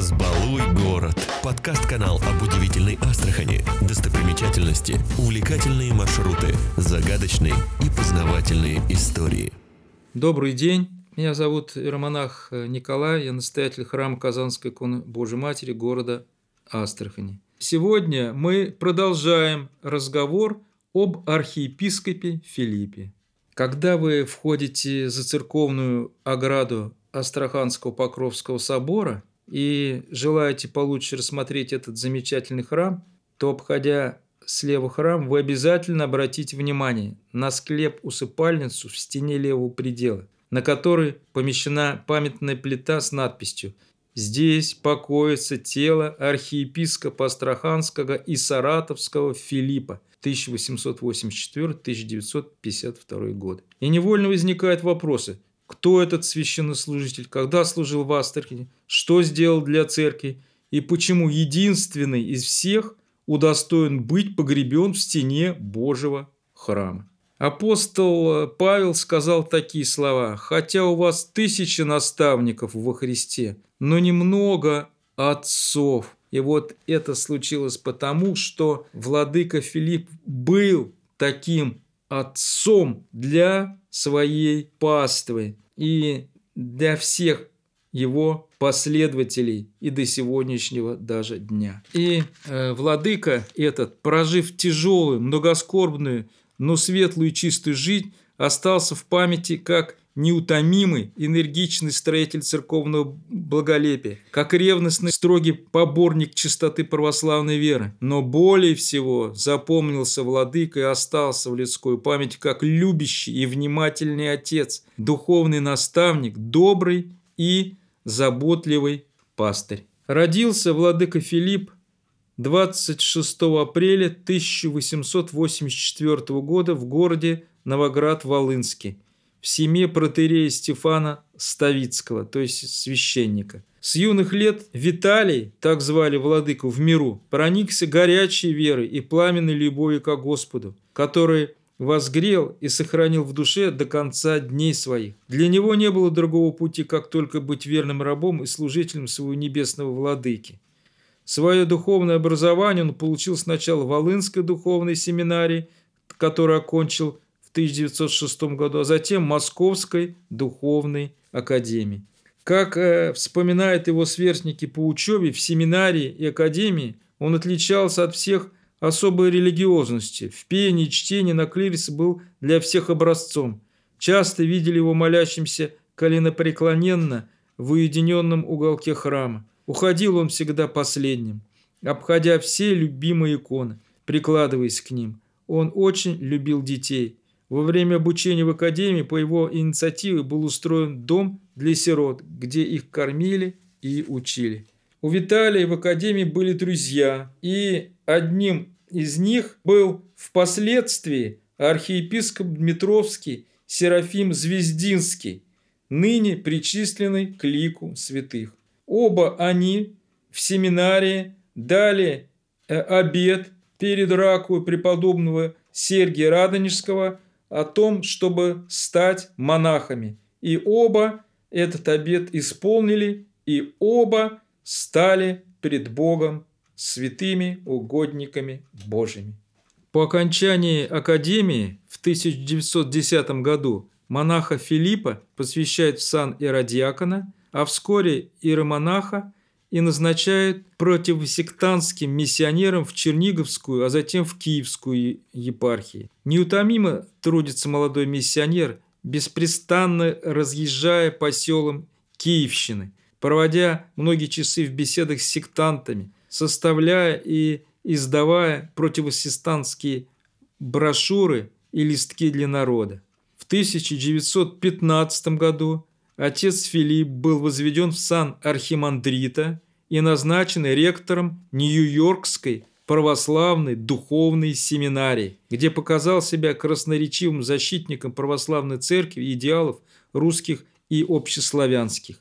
«Разбалуй город» – подкаст-канал об удивительной Астрахани, достопримечательности, увлекательные маршруты, загадочные и познавательные истории. Добрый день. Меня зовут Романах Николай, я настоятель храма Казанской иконы Божьей Матери города Астрахани. Сегодня мы продолжаем разговор об архиепископе Филиппе. Когда вы входите за церковную ограду Астраханского Покровского собора и желаете получше рассмотреть этот замечательный храм, то, обходя слева храм, вы обязательно обратите внимание на склеп-усыпальницу в стене левого предела, на которой помещена памятная плита с надписью «Здесь покоится тело архиепископа Астраханского и Саратовского Филиппа, 1884-1952 годы. И невольно возникают вопросы, кто этот священнослужитель, когда служил в Астрахани, что сделал для церкви и почему единственный из всех удостоен быть погребен в стене Божьего храма. Апостол Павел сказал такие слова, «Хотя у вас тысячи наставников во Христе, но немного отцов». И вот это случилось потому, что владыка Филипп был таким отцом для своей паствы и для всех его последователей и до сегодняшнего даже дня. И э, владыка этот, прожив тяжелую, многоскорбную, но светлую и чистую жизнь, остался в памяти как неутомимый, энергичный строитель церковного благолепия, как ревностный, строгий поборник чистоты православной веры. Но более всего запомнился владыка и остался в людской памяти как любящий и внимательный отец, духовный наставник, добрый и заботливый пастырь. Родился владыка Филипп 26 апреля 1884 года в городе Новоград-Волынский в семье протерея Стефана Ставицкого, то есть священника. С юных лет Виталий, так звали владыку в миру, проникся горячей верой и пламенной любовью к Господу, который возгрел и сохранил в душе до конца дней своих. Для него не было другого пути, как только быть верным рабом и служителем своего небесного владыки. Свое духовное образование он получил сначала в Волынской духовной семинарии, которую окончил 1906 году, а затем Московской духовной академии. Как э, вспоминают его сверстники по учебе в семинарии и академии, он отличался от всех особой религиозности. В пении и чтении на клирисе был для всех образцом. Часто видели его молящимся коленопреклоненно в уединенном уголке храма. Уходил он всегда последним, обходя все любимые иконы, прикладываясь к ним. Он очень любил детей – во время обучения в академии по его инициативе был устроен дом для сирот, где их кормили и учили. У Виталия в академии были друзья, и одним из них был впоследствии архиепископ Дмитровский Серафим Звездинский, ныне причисленный к лику святых. Оба они в семинарии дали э, обед перед раку преподобного Сергия Радонежского – о том, чтобы стать монахами. И оба этот обет исполнили, и оба стали пред Богом святыми угодниками Божьими. По окончании академии в 1910 году монаха Филиппа посвящают в сан иродиакона, а вскоре иеромонаха и назначают противосектантским миссионерам в Черниговскую, а затем в Киевскую епархии. Неутомимо трудится молодой миссионер, беспрестанно разъезжая по селам Киевщины, проводя многие часы в беседах с сектантами, составляя и издавая противосектантские брошюры и листки для народа. В 1915 году отец Филипп был возведен в сан архимандрита и назначен ректором Нью-Йоркской православной духовной семинарии, где показал себя красноречивым защитником православной церкви и идеалов русских и общеславянских.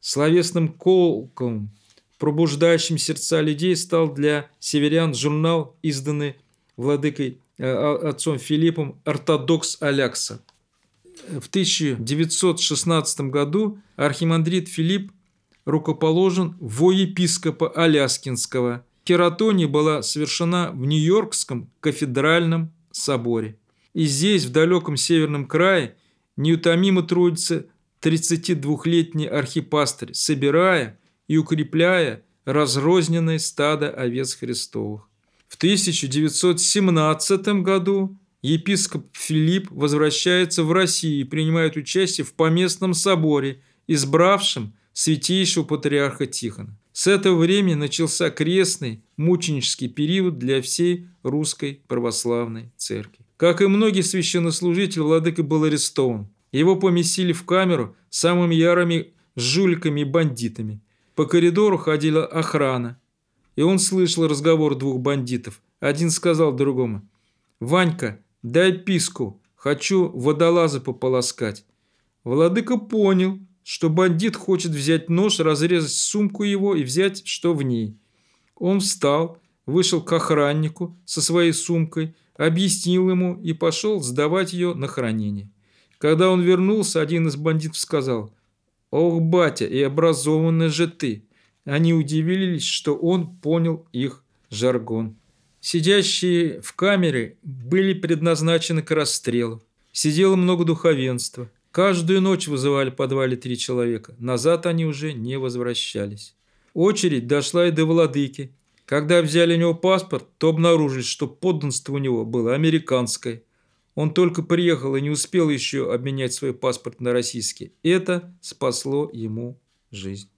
Словесным колком, пробуждающим сердца людей, стал для северян журнал, изданный владыкой э, отцом Филиппом «Ортодокс Алякса» в 1916 году архимандрит Филипп рукоположен во епископа Аляскинского. Кератония была совершена в Нью-Йоркском кафедральном соборе. И здесь, в далеком северном крае, неутомимо трудится 32-летний архипастырь, собирая и укрепляя разрозненное стадо овец Христовых. В 1917 году епископ Филипп возвращается в Россию и принимает участие в поместном соборе, избравшем святейшего патриарха Тихона. С этого времени начался крестный мученический период для всей русской православной церкви. Как и многие священнослужители, владыка был арестован. Его поместили в камеру самыми ярыми жуликами и бандитами. По коридору ходила охрана, и он слышал разговор двух бандитов. Один сказал другому, «Ванька, дай писку, хочу водолаза пополоскать». Владыка понял, что бандит хочет взять нож, разрезать сумку его и взять, что в ней. Он встал, вышел к охраннику со своей сумкой, объяснил ему и пошел сдавать ее на хранение. Когда он вернулся, один из бандитов сказал, «Ох, батя, и образованный же ты!» Они удивились, что он понял их жаргон. Сидящие в камере были предназначены к расстрелу. Сидело много духовенства. Каждую ночь вызывали в подвале три человека. Назад они уже не возвращались. Очередь дошла и до владыки. Когда взяли у него паспорт, то обнаружили, что подданство у него было американское. Он только приехал и не успел еще обменять свой паспорт на российский. Это спасло ему жизнь.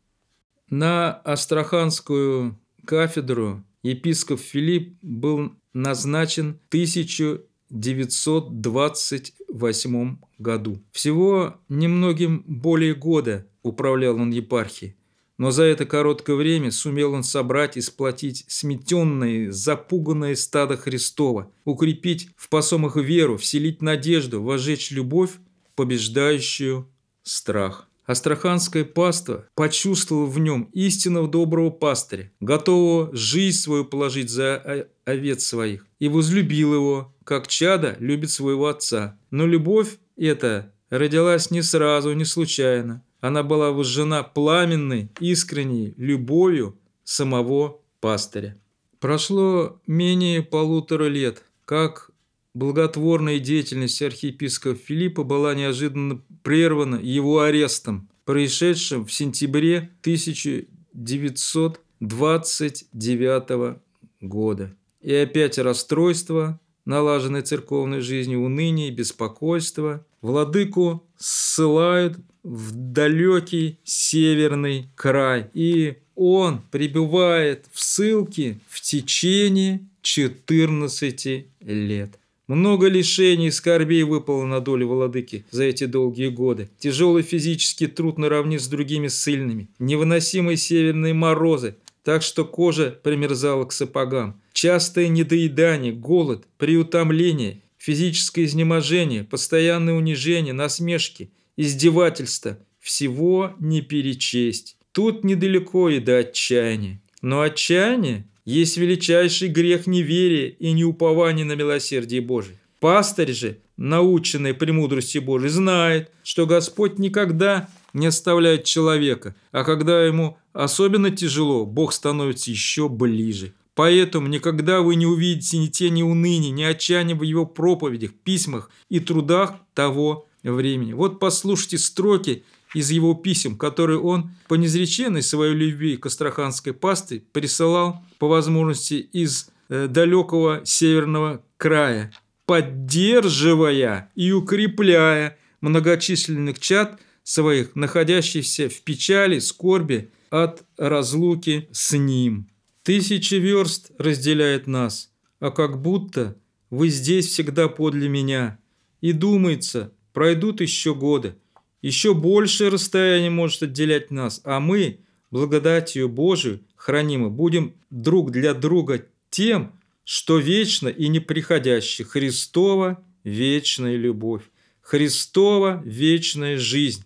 На Астраханскую кафедру епископ Филипп был назначен в 1928 году. Всего немногим более года управлял он епархией. Но за это короткое время сумел он собрать и сплотить сметенное, запуганное стадо Христова, укрепить в посомах веру, вселить надежду, возжечь любовь, побеждающую страх. Астраханское паство почувствовало в нем истинного доброго пастыря, готового жизнь свою положить за овец своих, и возлюбил его, как чада любит своего отца. Но любовь эта родилась не сразу, не случайно. Она была возжжена пламенной, искренней любовью самого пастыря. Прошло менее полутора лет, как благотворная деятельность архиепископа Филиппа была неожиданно прервана его арестом, происшедшим в сентябре 1929 года. И опять расстройство, налаженной церковной жизни, уныние, беспокойство. Владыку ссылают в далекий северный край. И он пребывает в ссылке в течение 14 лет. Много лишений и скорбей выпало на долю владыки за эти долгие годы. Тяжелый физический труд наравне с другими сильными. Невыносимые северные морозы, так что кожа примерзала к сапогам. Частое недоедание, голод, приутомление, физическое изнеможение, постоянное унижение, насмешки, издевательства. Всего не перечесть. Тут недалеко и до отчаяния. Но отчаяние есть величайший грех неверия и неупования на милосердие Божие. Пастырь же, наученный премудрости Божией, знает, что Господь никогда не оставляет человека, а когда ему особенно тяжело, Бог становится еще ближе. Поэтому никогда вы не увидите ни тени уныния, ни отчаяния в его проповедях, письмах и трудах того времени. Вот послушайте строки из его писем, которые он по неизреченной своей любви к астраханской пасты присылал по возможности из э, далекого северного края, поддерживая и укрепляя многочисленных чад своих, находящихся в печали, скорби от разлуки с ним. Тысячи верст разделяет нас, а как будто вы здесь всегда подле меня. И думается, пройдут еще годы, еще большее расстояние может отделять нас, а мы, благодатью Божию, хранимы, будем друг для друга тем, что вечно и неприходящее. Христова вечная любовь, Христова вечная жизнь.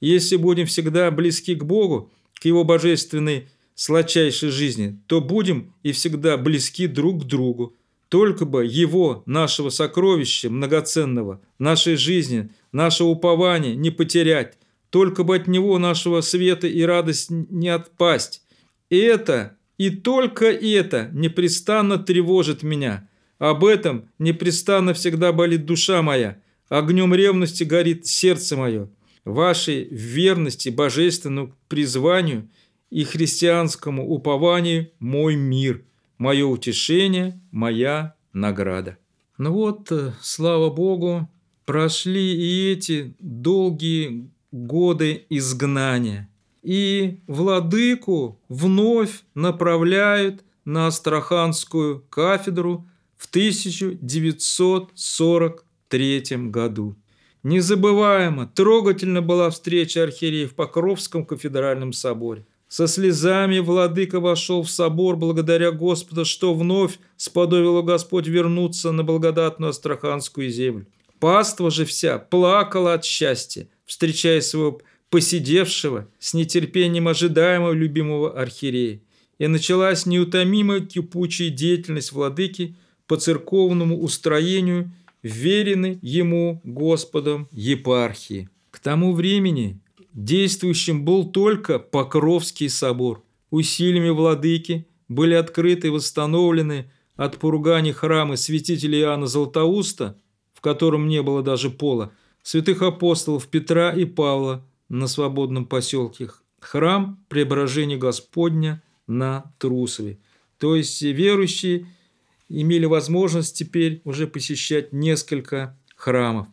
Если будем всегда близки к Богу, к Его божественной сладчайшей жизни, то будем и всегда близки друг к другу. Только бы Его, нашего сокровища многоценного, нашей жизни, наше упование не потерять, только бы от него нашего света и радость не отпасть. Это и только это непрестанно тревожит меня. Об этом непрестанно всегда болит душа моя. Огнем ревности горит сердце мое. Вашей верности божественному призванию и христианскому упованию мой мир, мое утешение, моя награда. Ну вот, э, слава Богу, прошли и эти долгие годы изгнания. И владыку вновь направляют на Астраханскую кафедру в 1943 году. Незабываемо, трогательно была встреча архиерея в Покровском кафедральном соборе. Со слезами владыка вошел в собор благодаря Господа, что вновь сподобило Господь вернуться на благодатную Астраханскую землю. Паства же вся плакала от счастья, встречая своего посидевшего, с нетерпением ожидаемого любимого архиерея. И началась неутомимая кипучая деятельность владыки по церковному устроению, веренной ему Господом епархии. К тому времени действующим был только Покровский собор. Усилиями владыки были открыты и восстановлены от поруганий храмы святителя Иоанна Златоуста, в котором не было даже пола, святых апостолов Петра и Павла на свободном поселке, храм Преображения Господня на Трусове. То есть верующие имели возможность теперь уже посещать несколько храмов.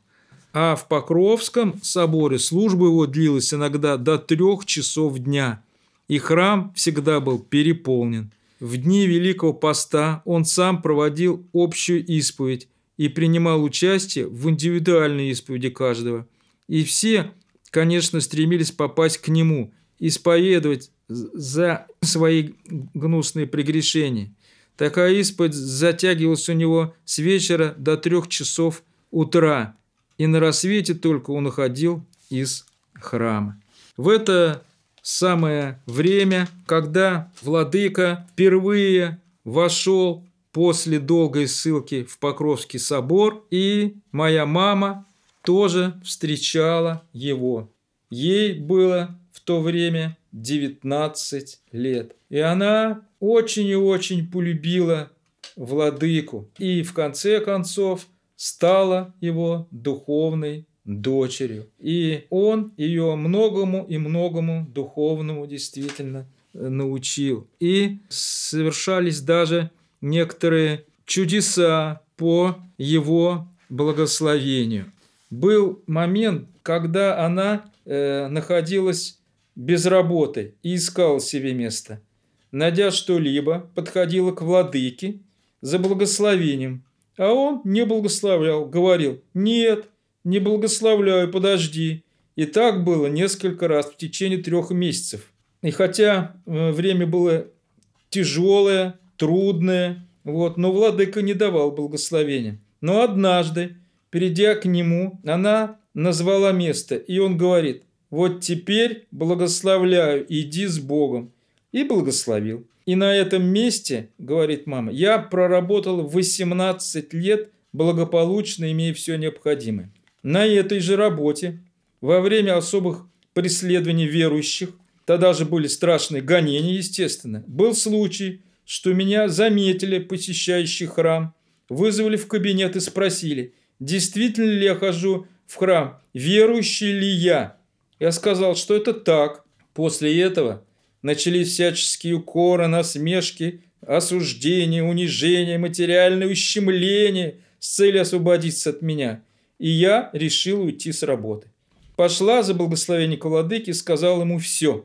А в Покровском соборе служба его длилась иногда до трех часов дня, и храм всегда был переполнен. В дни Великого Поста он сам проводил общую исповедь и принимал участие в индивидуальной исповеди каждого. И все, конечно, стремились попасть к нему, исповедовать за свои гнусные прегрешения. Такая исповедь затягивалась у него с вечера до трех часов утра – и на рассвете только он уходил из храма. В это самое время, когда владыка впервые вошел после долгой ссылки в Покровский собор, и моя мама тоже встречала его. Ей было в то время 19 лет. И она очень и очень полюбила владыку. И в конце концов стала его духовной дочерью. И он ее многому и многому духовному действительно э, научил. И совершались даже некоторые чудеса по его благословению. Был момент, когда она э, находилась без работы и искала себе место. Найдя что-либо, подходила к владыке за благословением – а он не благословлял, говорил «Нет, не благословляю, подожди». И так было несколько раз в течение трех месяцев. И хотя э, время было тяжелое, трудное, вот, но владыка не давал благословения. Но однажды, перейдя к нему, она назвала место, и он говорит, вот теперь благословляю, иди с Богом. И благословил. И на этом месте, говорит мама, я проработал 18 лет, благополучно имея все необходимое. На этой же работе, во время особых преследований верующих, тогда же были страшные гонения, естественно, был случай, что меня заметили посещающий храм, вызвали в кабинет и спросили, действительно ли я хожу в храм, верующий ли я. Я сказал, что это так. После этого начались всяческие укоры, насмешки, осуждения, унижения, материальное ущемление с целью освободиться от меня. И я решил уйти с работы. Пошла за благословение к владыке и сказал ему все.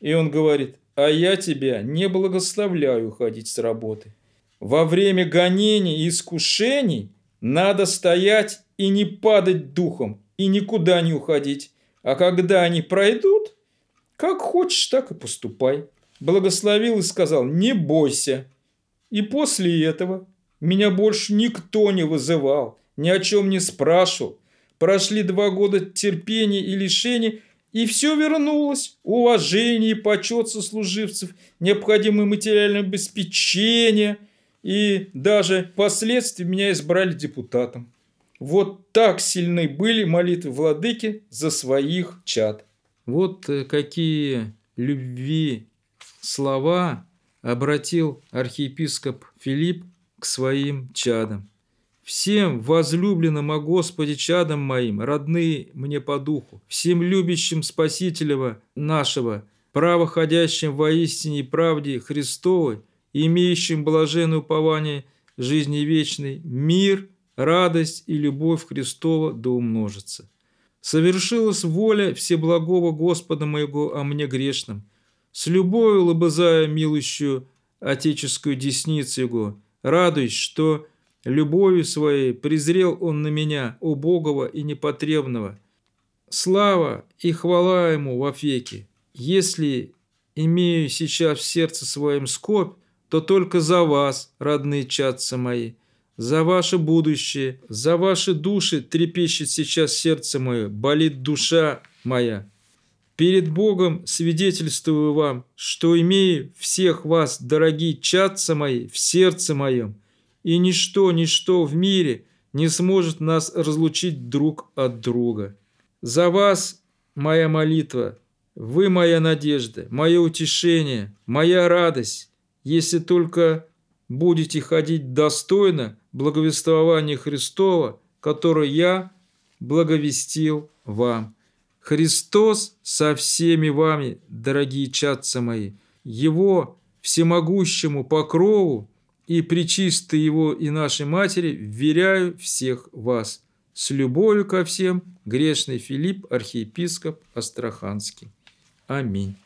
И он говорит, а я тебя не благословляю уходить с работы. Во время гонений и искушений надо стоять и не падать духом, и никуда не уходить. А когда они пройдут, как хочешь, так и поступай. Благословил и сказал, не бойся. И после этого меня больше никто не вызывал, ни о чем не спрашивал. Прошли два года терпения и лишений, и все вернулось. Уважение, почет сослуживцев, необходимое материальное обеспечение. И даже впоследствии меня избрали депутатом. Вот так сильны были молитвы владыки за своих чад. Вот э, какие любви слова обратил архиепископ Филипп к своим чадам. Всем возлюбленным о Господе чадам моим, родные мне по духу, всем любящим Спасителева нашего, правоходящим во истине и правде Христовой, имеющим блаженное упование жизни вечной, мир, радость и любовь Христова да умножится. Совершилась воля Всеблагого Господа моего о мне грешном. С любовью лобызая милущую отеческую десницу Его, радуясь, что любовью своей презрел Он на меня, убогого и непотребного. Слава и хвала Ему во веки. Если имею сейчас в сердце своем скорбь, то только за вас, родные чадцы мои, за ваше будущее, за ваши души трепещет сейчас сердце мое, болит душа моя. Перед Богом свидетельствую вам, что имею всех вас, дорогие чадцы мои, в сердце моем, и ничто, ничто в мире не сможет нас разлучить друг от друга. За вас моя молитва, вы моя надежда, мое утешение, моя радость, если только будете ходить достойно благовествования Христова, которое я благовестил вам. Христос со всеми вами, дорогие чадцы мои, Его всемогущему покрову и причистой Его и нашей Матери вверяю всех вас. С любовью ко всем, грешный Филипп, архиепископ Астраханский. Аминь.